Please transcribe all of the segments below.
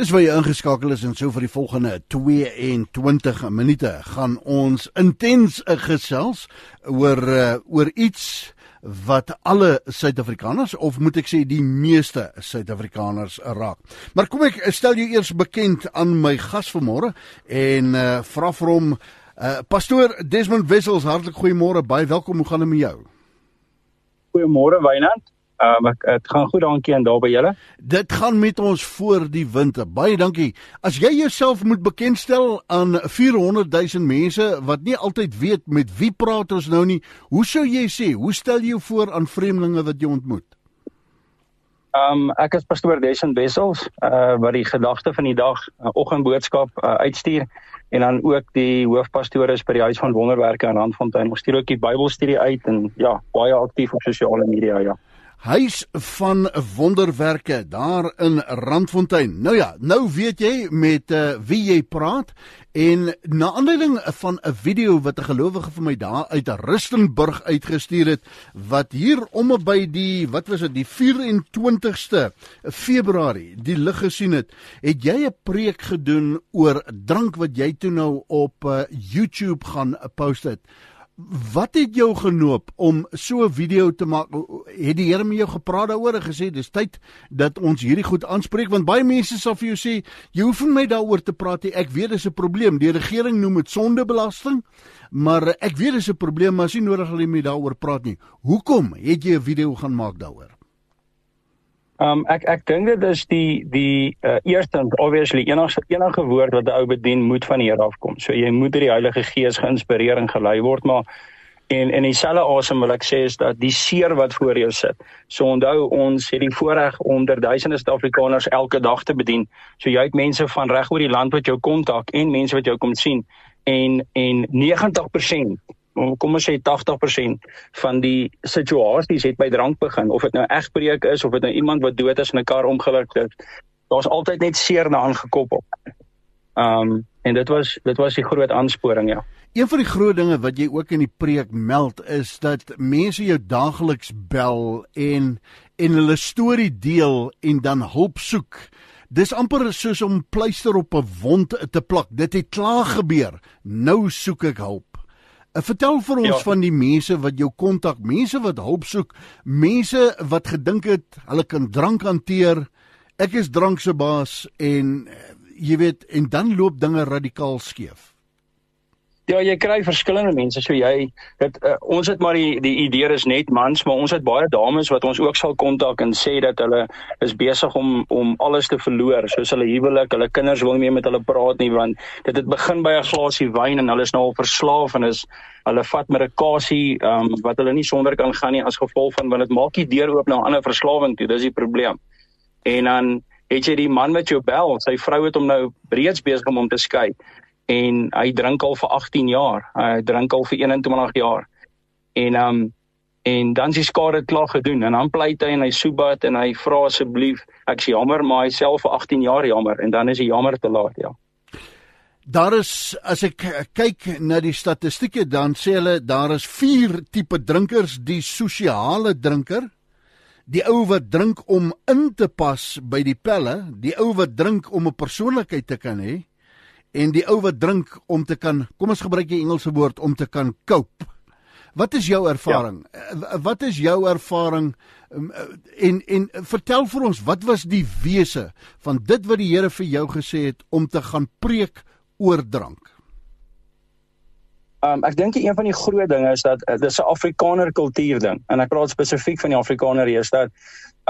Dis waar jy ingeskakel is en so vir die volgende 22 minute gaan ons intens gesels oor uh, oor iets wat alle Suid-Afrikaners of moet ek sê die meeste Suid-Afrikaners raak. Maar kom ek stel jou eers bekend aan my gas vanmôre en uh, vra vir hom uh, pastoor Desmond Wessels hartlik goeiemôre baie welkom hoe gaan dit met jou? Goeiemôre Wynand. Um, ek dit gaan goed dankie en daar by julle. Dit gaan met ons voor die winter. Baie dankie. As jy jouself moet bekendstel aan 400 000 mense wat nie altyd weet met wie praat ons nou nie, hoe sou jy sê? Hoe stel jy jou voor aan vreemdelinge wat jy ontmoet? Um ek is pastoor Desan Wessels, uh wat die gedagte van die dag, uh, oggendboodskap uh, uitstuur en dan ook die hoofpastoor is by die Huis van Wonderwerke in Randfontein. Ons stuur ook die Bybelstudie uit en ja, baie aktief op sosiale media, ja. Huis van wonderwerke daar in Randfontein. Nou ja, nou weet jy met uh, wie jy praat en na aanleiding van 'n video wat 'n gelowige vir my daar uit Rustenburg uitgestuur het wat hier om by die wat was dit die 24ste Februarie die lig gesien het, het jy 'n preek gedoen oor drank wat jy toe nou op uh, YouTube gaan post het. Wat het jou genoop om so 'n video te maak? Het die Here met jou gepraat daaroor en gesê dis tyd dat ons hierdie goed aanspreek want baie mense sal vir jou sê jy hoef nie my daaroor te praat nie. Ek weet dis 'n probleem. Die regering noem dit sondebelasting, maar ek weet dis 'n probleem, maar as jy nodig hulle met daaroor praat nie. Hoekom het jy 'n video gaan maak daaroor? Um ek ek dink dit is die die uh, eerste obviously enige enige woord wat 'n ou bedien moet van die Here afkom. So jy moet deur die Heilige Gees geïnspireer en gelei word, maar en in dieselfde asem wil ek sê is dat die seer wat voor jou sit. So onthou ons het die voorreg om der duisende Suid-Afrikaners elke dag te bedien. So jy het mense van reg oor die land wat jou kontak en mense wat jou kom sien en en 90% kom ons sê 80% van die situasies het by drank begin of dit nou egbreek is of dit nou iemand wat dood is in 'n kar ongeluk het daar's altyd net seer daaraan gekoppel. Um en dit was dit was die groot aansporing ja. Een van die groot dinge wat jy ook in die preek meld is dat mense jou daagliks bel en en hulle storie deel en dan hulp soek. Dis amper soos om pleister op 'n wond te plak. Dit het klaar gebeur. Nou soek ek hulp. Uh, vertel vir ons ja. van die mense wat jou kontak, mense wat hulp soek, mense wat gedink het hulle kan drank hanteer. Ek is drank se baas en uh, jy weet en dan loop dinge radikaal skeef. Ja, jy kry verskillende mense. So jy dit uh, ons het maar die die idee is net mans, maar ons het baie dames wat ons ook sal kontak en sê dat hulle is besig om om alles te verloor, soos hulle huwelik, hulle kinders wil nie meer met hulle praat nie want dit het begin by 'n glasie wyn en hulle is nou al verslaaf en is hulle vat medikasie um, wat hulle nie sonder kan gaan nie as gevolg van want dit maak die deur oop na 'n ander verslawing toe. Dis die probleem. En dan het jy die man wat jou bel, sy vrou het hom nou reeds besig om hom te skei en hy drink al vir 18 jaar. Hy drink al vir 21 jaar. En um en dan sy skade klaar gedoen en dan pleit hy en hy soebat en hy vra asseblief ek sê jammer maar hy self vir 18 jaar jammer en dan is hy jammer te laat ja. Daar is as ek kyk na die statistieke dan sê hulle daar is vier tipe drinkers, die sosiale drinker, die ou wat drink om in te pas by die pelle, die ou wat drink om 'n persoonlikheid te kan hê, en die ou wat drink om te kan kom ons gebruik die Engelse woord om te kan cope. Wat is jou ervaring? Ja. Wat is jou ervaring um, en en vertel vir ons wat was die wese van dit wat die Here vir jou gesê het om te gaan preek oor drank? Um ek dink een van die groot dinge is dat uh, dis 'n Afrikaner kultuur ding en ek praat spesifiek van die Afrikaner hier is dat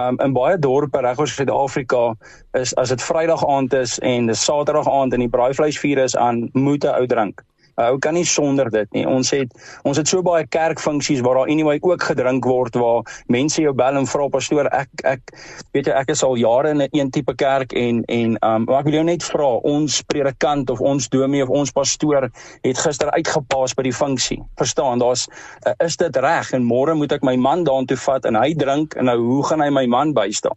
um, in baie dorpe reg oor Suid-Afrika is as dit Vrydag aand is en dis Saterdag aand en die braaivleisvuur is aan moet 'n ou drink. 'n Ou kan nie sonder dit nie. Ons het ons het so baie kerkfunksies waar daar anyway ook gedrink word waar mense jou bel en vra pastoor ek ek weet jy ek is al jare in 'n een tipe kerk en en um maar ek wil jou net vra ons predikant of ons dominee of ons pastoor het gister uitgepaas by die funksie. Verstaan, daar's uh, is dit reg en môre moet ek my man daartoe vat en hy drink en nou hoe gaan hy my man bystaan?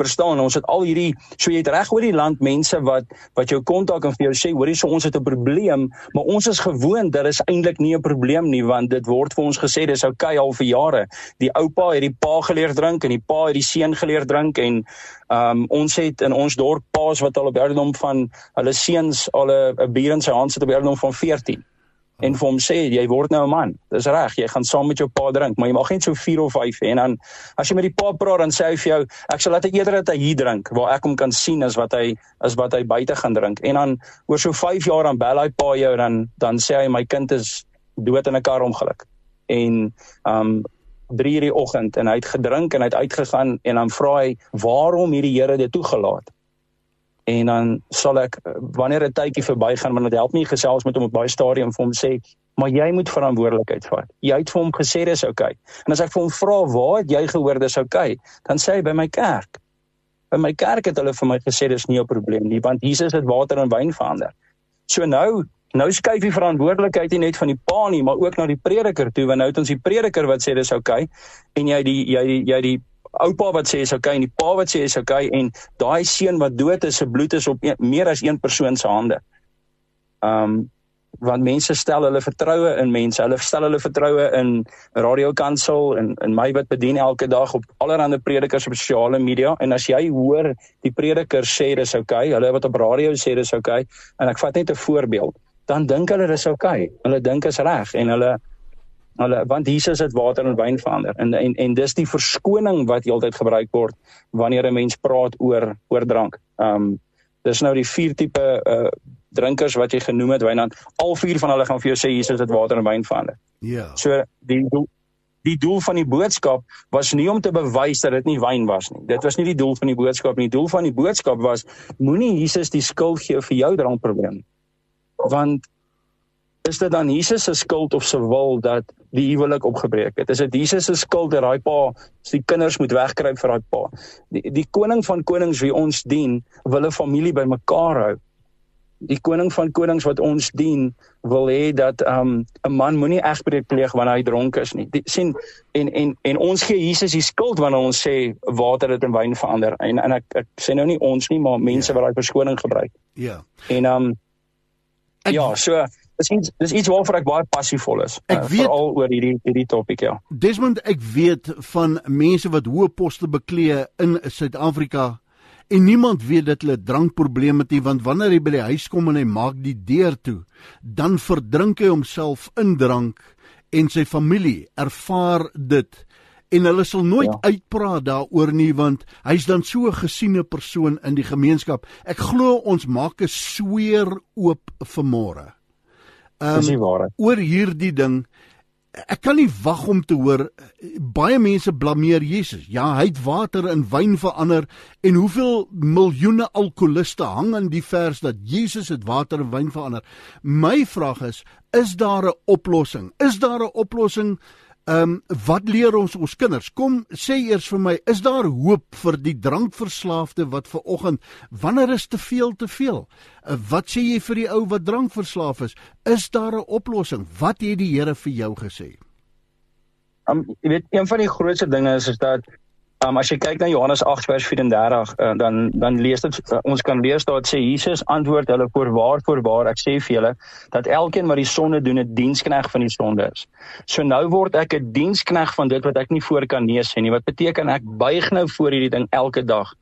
Verstaan, ons het al hierdie so jy het reg oor die land mense wat wat jou kontak en vir jou sê, hoorie, so ons het 'n probleem, maar ons is gewoond dat is eintlik nie 'n probleem nie want dit word vir ons gesê dis oukei al vir jare. Die oupa het die pa geleer drink en die pa het die seun geleer drink en um, ons het in ons dorp paas wat al op ouderdom van hulle seuns al 'n bier in sy hand sit op ouderdom van 14 en vir hom sê jy word nou 'n man. Dis reg, jy gaan saam met jou pa drink, maar jy mag net so 4 of 5 hê en dan as jy met die pa praat dan sê hy vir jou ek sal laat hy eerder dat hy hier drink waar ek hom kan sien as wat hy as wat hy buite gaan drink. En dan oor so 5 jaar dan bel hy pa jou dan dan sê hy my kind is dood in 'n karongeluk. En um 3:00 die oggend en hy het gedrink en hy het uitgegaan en dan vra hy waarom hierdie Here dit toegelaat en dan sal ek eh, wanneer 'n tydjie verbygaan want dit help nie gesels met hom op baie stadium vir hom sê maar jy moet verantwoordelikheid vat. Jy het vir hom gesê dis oukei. Okay. En as ek vir hom vra waar het jy gehoor dis oukei, okay, dan sê hy by my kerk. By my kerk het hulle vir my gesê dis nie 'n probleem nie want Jesus het water in wyn verander. So nou nou skuif die verantwoordelikheid nie net van die pa nie, maar ook na die prediker toe want nou het ons die prediker wat sê dis oukei okay, en jy die jy jy die oupa wat sê is okay en die pa wat sê is okay en daai seun wat dood is se bloed is op een, meer as een persoon se hande. Um want mense stel hulle vertroue in mense. Hulle stel hulle vertroue in Radio Kansel en in my wat bedien elke dag op allerlei predikers op sosiale media en as jy hoor die prediker sê dis okay, hulle wat op radio sê dis okay en ek vat net 'n voorbeeld, dan dink hulle dis okay. Hulle dink is reg en hulle Hulle want Jesus het water in wyn verander en en en dis die verskoning wat heeltyd gebruik word wanneer 'n mens praat oor oor drank. Um dis nou die vier tipe uh drinkers wat jy genoem het Wynand. Al vier van hulle gaan vir jou sê Jesus het water in wyn verander. Ja. Yeah. So die doel, die doel van die boodskap was nie om te bewys dat dit nie wyn was nie. Dit was nie die doel van die boodskap nie. Die doel van die boodskap was moenie Jesus die skuld gee vir jou drankprobleem. Want is dit dan Jesus se skuld of se wil dat die huwelik opgebreek het? Is dit Jesus se skuld dat daai pa se kinders moet wegkruip vir daai pa? Die die koning van konings wie ons dien, wil 'n familie bymekaar hou. Die koning van konings wat ons dien, wil hê dat um 'n man moenie egbreek pleeg wanneer hy dronk is nie. Die, sien en en en ons gee Jesus die skuld wanneer ons sê water het in wyn verander. En en ek ek sê nou nie ons nie, maar mense ja. wat daai verskoning gebruik. Ja. En um ek, ja, so dis iets dis iets waarvoor ek baie passievol is uh, veral oor hierdie hierdie topik ja. Desmond ek weet van mense wat hoë poste beklee in Suid-Afrika en niemand weet dat hulle drankprobleme het nie want wanneer hy by die huis kom en hy maak die deur toe dan verdrink hy homself in drank en sy familie ervaar dit en hulle sal nooit ja. uitpraat daaroor nie want hy's dan so 'n gesiene persoon in die gemeenskap. Ek glo ons maak 'n sweer oop vir môre. Um, oor hierdie ding ek kan nie wag om te hoor baie mense blameer Jesus. Ja, hy het water in wyn verander en hoeveel miljoene alkoholiste hang aan die vers dat Jesus het water in wyn verander. My vraag is, is daar 'n oplossing? Is daar 'n oplossing Ehm um, wat leer ons ons kinders? Kom sê eers vir my, is daar hoop vir die drankverslaafde wat ver oggend wanneer is te veel te veel? Uh, wat sê jy vir die ou wat drankverslaaf is? Is daar 'n oplossing? Wat het die Here vir jou gesê? Um, jy weet een van die grootste dinge is is dat Um, as jy kyk na Johannes 8 vers 34, uh, dan dan lees dit uh, ons kan lees daar sê Jesus antwoord hulle voorwaar voorwaar ek sê vir julle dat elkeen wat die sonde doen 'n dienskneg van die sonde is. So nou word ek 'n dienskneg van dit wat ek nie voor kan lees nie. Wat beteken ek buig nou voor hierdie ding elke dag.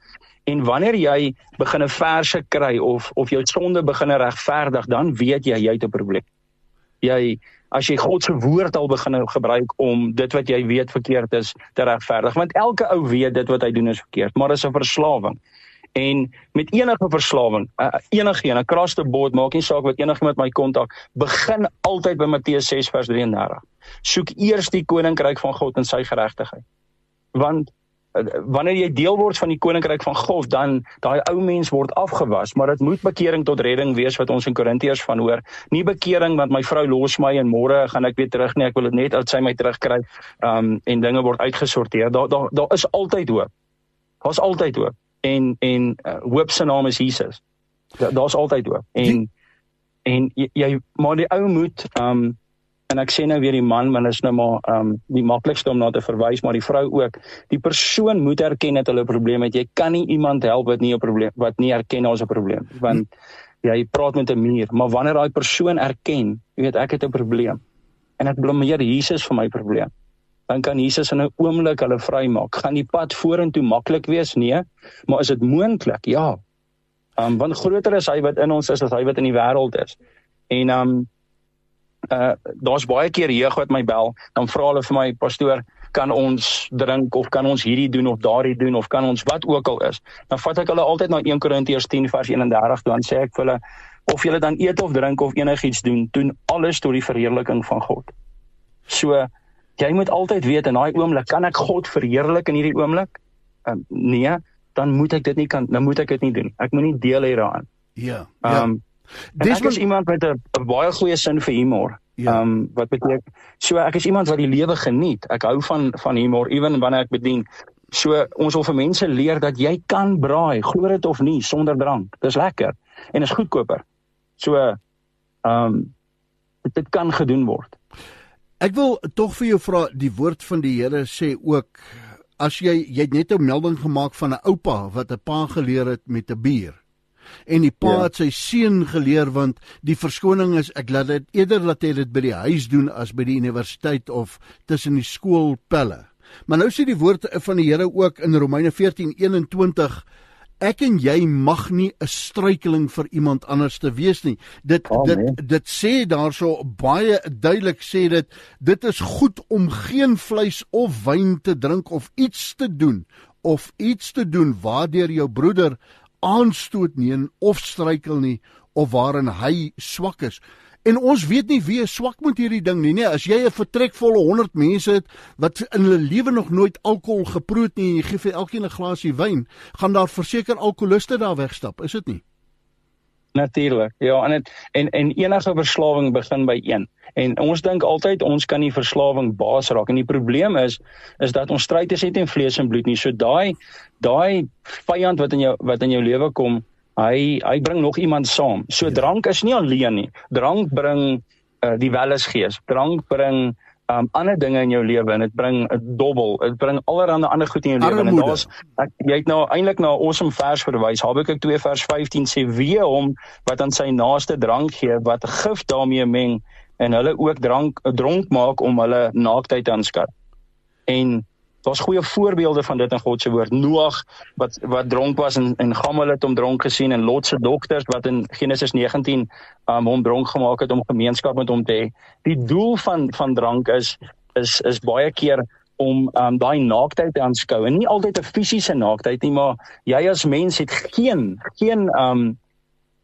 En wanneer jy begin 'n verse kry of of jou sonde begin regverdig, dan weet jy jy het 'n probleem. Jy as jy God se woord al begin gebruik om dit wat jy weet verkeerd is te regverdig. Want elke ou weet dit wat hy doen is verkeerd maar dis 'n verslawing. En met enige verslawing uh, enige een across the board maak nie saak wat enige met my kontak begin altyd by Matteus 6 vers 33 soek eers die koninkryk van God en sy geregtigheid. Want Eh, wanneer jy deel word van die koninkryk van God, dan daai ou mens word afgewas, maar dit moet bekering tot redding wees wat ons in Korintiërs van hoor. Nie bekering want my vrou los my en môre gaan ek weer terug nie, ek wil dit net uit sy my terugkry. Um en dinge word uitgesorteer. Daar daar daar is altyd hoop. Daar's altyd hoop. En en uh, hoop se naam is Jesus. Daar's altyd hoop. En die, en jy, jy maar die ou moet um en ek sê nou weer die man want is nou maar ehm um, die maklikste om na te verwys maar die vrou ook. Die persoon moet erken dat hulle 'n probleem het. Jy kan nie iemand help wat nie 'n probleem wat nie erken daar's 'n probleem want jy praat met 'n muur. Maar wanneer daai persoon erken jy weet ek het 'n probleem en ek blameer Jesus vir my probleem dan kan Jesus in 'n oomblik hulle vrymaak. Gaan die pad vorentoe maklik wees? Nee. Maar is dit moontlik? Ja. Um, want groter is hy wat in ons is as hy wat in die wêreld is. En um, uh daar's baie keer jeug wat my bel, dan vra hulle vir my pastoor, kan ons drink of kan ons hierdie doen of daardie doen of kan ons wat ook al is. Dan vat ek hulle altyd na 1 Korintiërs 10 vers 31 toe en sê ek vir hulle of julle dan eet of drink of enigiets doen, doen alles tot die verheerliking van God. So jy moet altyd weet in daai oomblik kan ek God verheerlik in hierdie oomblik? Um, nee, dan moet ek dit nie kan dan moet ek dit nie doen. Ek moenie deel hê daaraan. Ja. Ja. Um, Dis ek is iemand met 'n baie goeie sin vir humor. Ja. Ehm um, wat beteken so ek is iemand wat die lewe geniet. Ek hou van van humor ewen wanneer ek bedien. So ons wil vir mense leer dat jy kan braai, glo dit of nie, sonder drank. Dis lekker en is goedkoper. So ehm um, dit, dit kan gedoen word. Ek wil tog vir jou vra die woord van die Here sê ook as jy jy het net 'n melding gemaak van 'n oupa wat 'n pa geleer het met 'n bier en die pa ja. het sy seun geleer want die verskoning is ek laat dit eerder laat hy dit by die huis doen as by die universiteit of tussen die skoolpelle. Maar nou sê die woord van die Here ook in Romeine 14:21 Ek en jy mag nie 'n struikeling vir iemand anders te wees nie. Dit oh, dit dit sê daarso baie duidelik sê dit dit is goed om geen vleis of wyn te drink of iets te doen of iets te doen waardeur jou broeder aanstoot nie of struikel nie of waarin hy swak is. En ons weet nie wie swak met hierdie ding nie, nee. As jy 'n vertrekvolle 100 mense het wat in hulle lewe nog nooit alkohol geproe het nie en jy gee vir elkeen 'n glasie wyn, gaan daar verseker alkoholiste daar wegstap, is dit nie? Natuurlik. Ja, en het, en en enige verslawing begin by een. En ons dink altyd ons kan die verslawing baas raak en die probleem is is dat ons stryd is net in vlees en bloed nie. So daai daai vyand wat in jou wat in jou lewe kom, hy hy bring nog iemand saam. So ja. drank is nie alleen nie. Drank bring uh, die wellesgees. Drank bring um ander dinge in jou lewe en dit bring 'n dobbel. Dit bring allerlei ander goed in jou lewe en daar's jy het nou eintlik na 'n awesome vers verwys. Habakuk 2 vers 15 sê wie hom wat aan sy naaste drank gee wat gif daarmee meng en hulle ook drank dronk maak om hulle naaktheid te aanskat. En daar's goeie voorbeelde van dit in God se woord. Noag wat wat dronk was en en Gamel het hom dronk gesien en Lot se dogters wat in Genesis 19 um, hom dronk gemaak het om gemeenskap met hom te hê. Die doel van van drank is is is baie keer om um, daai naaktheid te aanskou en nie altyd 'n fisiese naaktheid nie maar jy as mens het geen geen um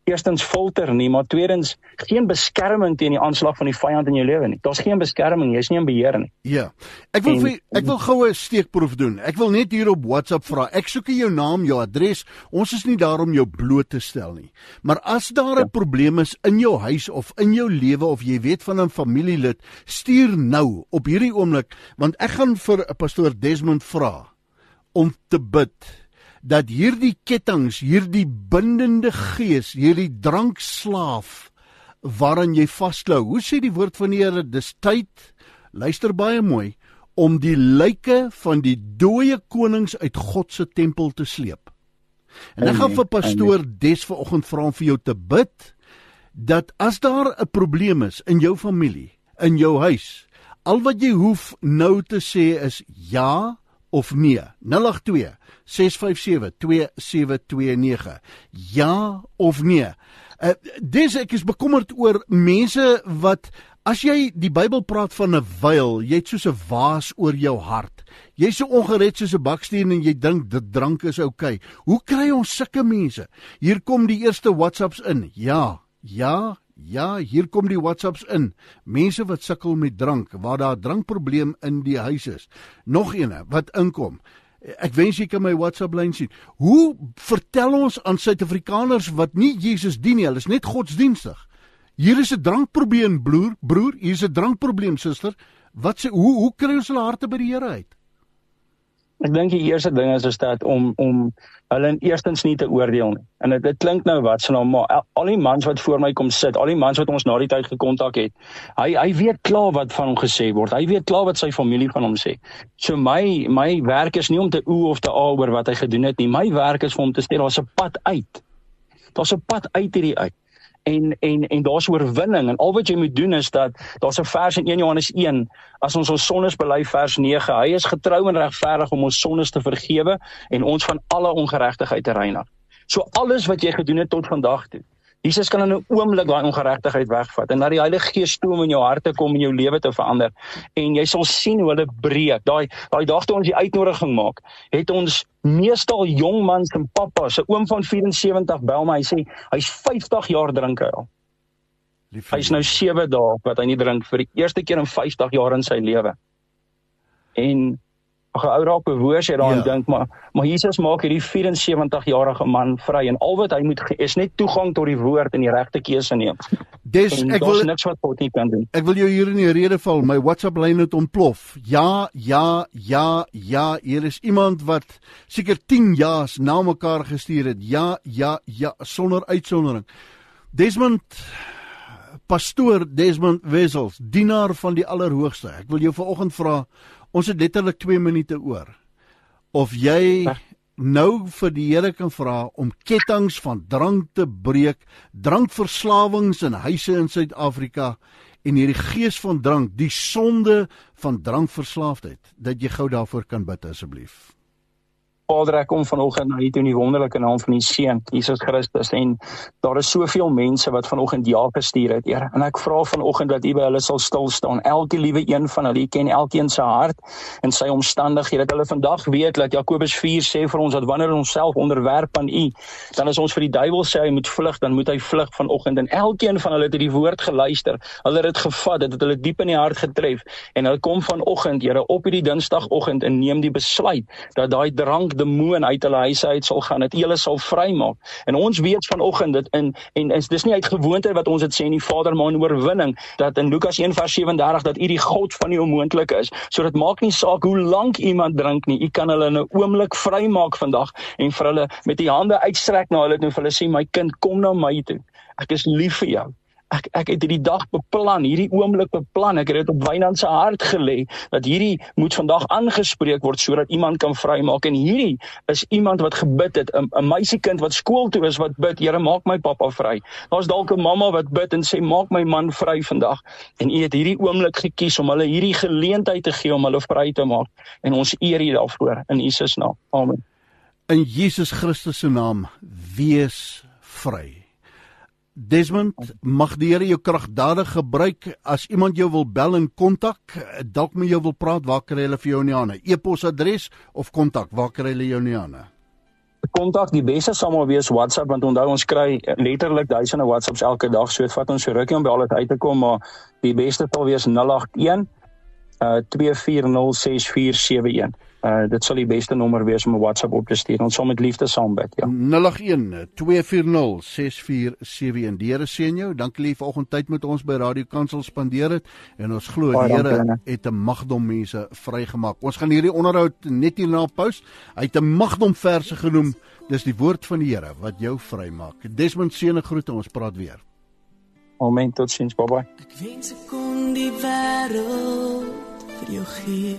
eerstens filter nie, maar tweedens geen beskerming teen die aanslag van die vyand in jou lewe nie. Daar's geen beskerming, jy's nie in beheer nie. Ja. Ek wil en, vir, ek wil goue steekproef doen. Ek wil net hier op WhatsApp vra. Ek soek jou naam, jou adres. Ons is nie daar om jou bloot te stel nie. Maar as daar 'n ja. probleem is in jou huis of in jou lewe of jy weet van 'n familielid, stuur nou op hierdie oomblik want ek gaan vir pastoor Desmond vra om te bid dat hierdie kettinge, hierdie bindende gees, hierdie drankslaaf waaraan jy vasklou. Hoe sê die woord van die Here? Dis tyd. Luister baie mooi om die lyke van die dooie konings uit God se tempel te sleep. En ek gaan vir pastoor Des vanoggend vra om vir jou te bid dat as daar 'n probleem is in jou familie, in jou huis, al wat jy hoef nou te sê is ja of nee. 082 657 2729. Ja of nee. Uh, dis ek is bekommerd oor mense wat as jy die Bybel praat van 'n wyl, jy het soos 'n waas oor jou hart. Jy's so ongered soos 'n baksteen en jy dink dit drank is oukei. Okay. Hoe kry ons sulke mense? Hier kom die eerste WhatsApps in. Ja. Ja, Ja, hier kom die WhatsApps in. Mense wat sukkel met drank, waar daar 'n drankprobleem in die huis is. Nog eene wat inkom. Ek wens jy kan my WhatsApp lyn sien. Hoe vertel ons aan Suid-Afrikaners wat nie Jesus dien nie, hulle is net godsdienstig. Hier is 'n drankprobleem, broer, broer, hier is 'n drankprobleem, suster. Wat sê hoe hoe kry ons hulle harte by die Here uit? Ek dink die eerste ding is is dat om om hulle eerstens nie te oordeel nie. En dit dit klink nou wat se nou maar al die mans wat voor my kom sit, al die mans wat ons na die tyd gekontak het. Hy hy weet klaar wat van hom gesê word. Hy weet klaar wat sy familie van hom sê. So my my werk is nie om te oe of te a oor wat hy gedoen het nie. My werk is vir hom te sê daar's 'n pad uit. Daar's 'n pad uit hierdie uit en en en daar's oorwinning en al wat jy moet doen is dat daar's 'n vers in 1 Johannes 1 as ons ons sondes bely vers 9 hy is getrou en regverdig om ons sondes te vergewe en ons van alle ongeregtigheid te reinig. So alles wat jy gedoen het tot vandag toe Jesus kan in 'n oomblik daai ongeregtigheid wegvat en dat die Heilige Gees stoom in jou hart te kom en jou lewe te verander en jy sal sien hoe hulle breek. Daai daai dag toe ons die uitnodiging maak, het ons meestal jong mans en pappas, 'n oom van 74 bel my, hy sê hy's 50 jaar drink hy al. Hy's nou 7 dae wat hy nie drink vir die eerste keer in 50 jaar in sy lewe. En Ag ou raak bewoors jy daaraan ja. dink maar maar Jesus maak hierdie 74 jarige man vry en al wat hy moet is net toegang tot die woord en die regte keuse neem. Dis en ek wil niks wat God nie kan doen. Ek wil jou hier in die rede val. My WhatsApp lyn het ontplof. Ja, ja, ja, ja, hier is iemand wat seker 10 ja's na mekaar gestuur het. Ja, ja, ja, sonder uitsondering. Desmond Pastoor Desmond Wessels, dienaar van die Allerhoogste. Ek wil jou vanoggend vra Ons het letterlik 2 minute oor. Of jy nou vir die Here kan vra om kettinge van drank te breek, drankverslawings in huise in Suid-Afrika en hierdie gees van drank, die sonde van drankverslaafdheid, dat jy gou daarvoor kan bid asseblief. Vader, ek kom vanoggend na U toe in die wonderlike naam van U seun Jesus Christus en daar is soveel mense wat vanoggend ja gestuur het, Here. En ek vra vanoggend dat U by hulle sal stil staan. Elke liewe een van hulle, U ken elkeen se hart en sy omstandighede. Dat hulle vandag weet dat Jakobus 4 sê vir ons dat wanneer ons self onderwerp aan U, dan as ons vir die duiwel sê hy moet vlug, dan moet hy vlug vanoggend. En elkeen van hulle het die woord geluister. Hulle het dit gevat, dit het hulle diep in die hart getref en hulle kom vanoggend, Here, op hierdie Dinsdagoggend en neem die besluit dat daai drank demoon uit hulle huise uit sal gaan, dat U hulle sal vrymaak. En ons weet vanoggend dit in en is dis nie uit gewoonte wat ons dit sê nie, Vader, maar in oorwinning dat in Lukas 1:37 dat U die God van die onmoontlik is. So dit maak nie saak hoe lank iemand drink nie, U kan hulle in 'n oomblik vrymaak vandag en vir hulle met die hande uitstrek na hulle en vir hulle sê my kind, kom na my toe. Ek is lief vir jou ek ek het hierdie dag beplan, hierdie oomblik beplan. Ek het dit op Wynand se hart gelê dat hierdie moet vandag aangespreek word sodat iemand kan vrymaak en hierdie is iemand wat gebid het, 'n meisiekind wat skool toe is wat bid, Here maak my pappa vry. Daar's dalk 'n mamma wat bid en sê maak my man vry vandag. En U het hierdie oomblik gekies om hulle hierdie geleentheid te gee om hulle vry te maak en ons eer U daarvoor in Jesus naam. Amen. In Jesus Christus se naam wees vry. Desmond, mag die Here jou kragdadig gebruik as iemand jou wil bel en kontak, dalk met jou wil praat, waar kry hulle vir jou Niane? E-posadres of kontak, waar kry hulle jou Niane? Kontak die beste sal maar wees WhatsApp want onthou ons kry letterlik duisende WhatsApps elke dag, so dit vat ons so rukkie om by alles uit te kom, maar die beste sal wees 081 uh 2406471. Uh dit sal die beste nommer wees om 'n WhatsApp op te stuur. Ons sal met liefde saam bid, ja. 081 240 6471. Die Here seën jou. Dankie lief vanoggend tyd met ons by Radio Kansel spandeer het en ons glo die Here het 'n magdom mense vrygemaak. Ons gaan hierdie onderhoud net hierna pos. Hy het 'n magdom verse genoem. Dis die woord van die Here wat jou vrymaak. Desmond seën en groete. Ons praat weer. Amen. Totsiens. Bye bye. Ek wens ek kon die wêreld vir jou gee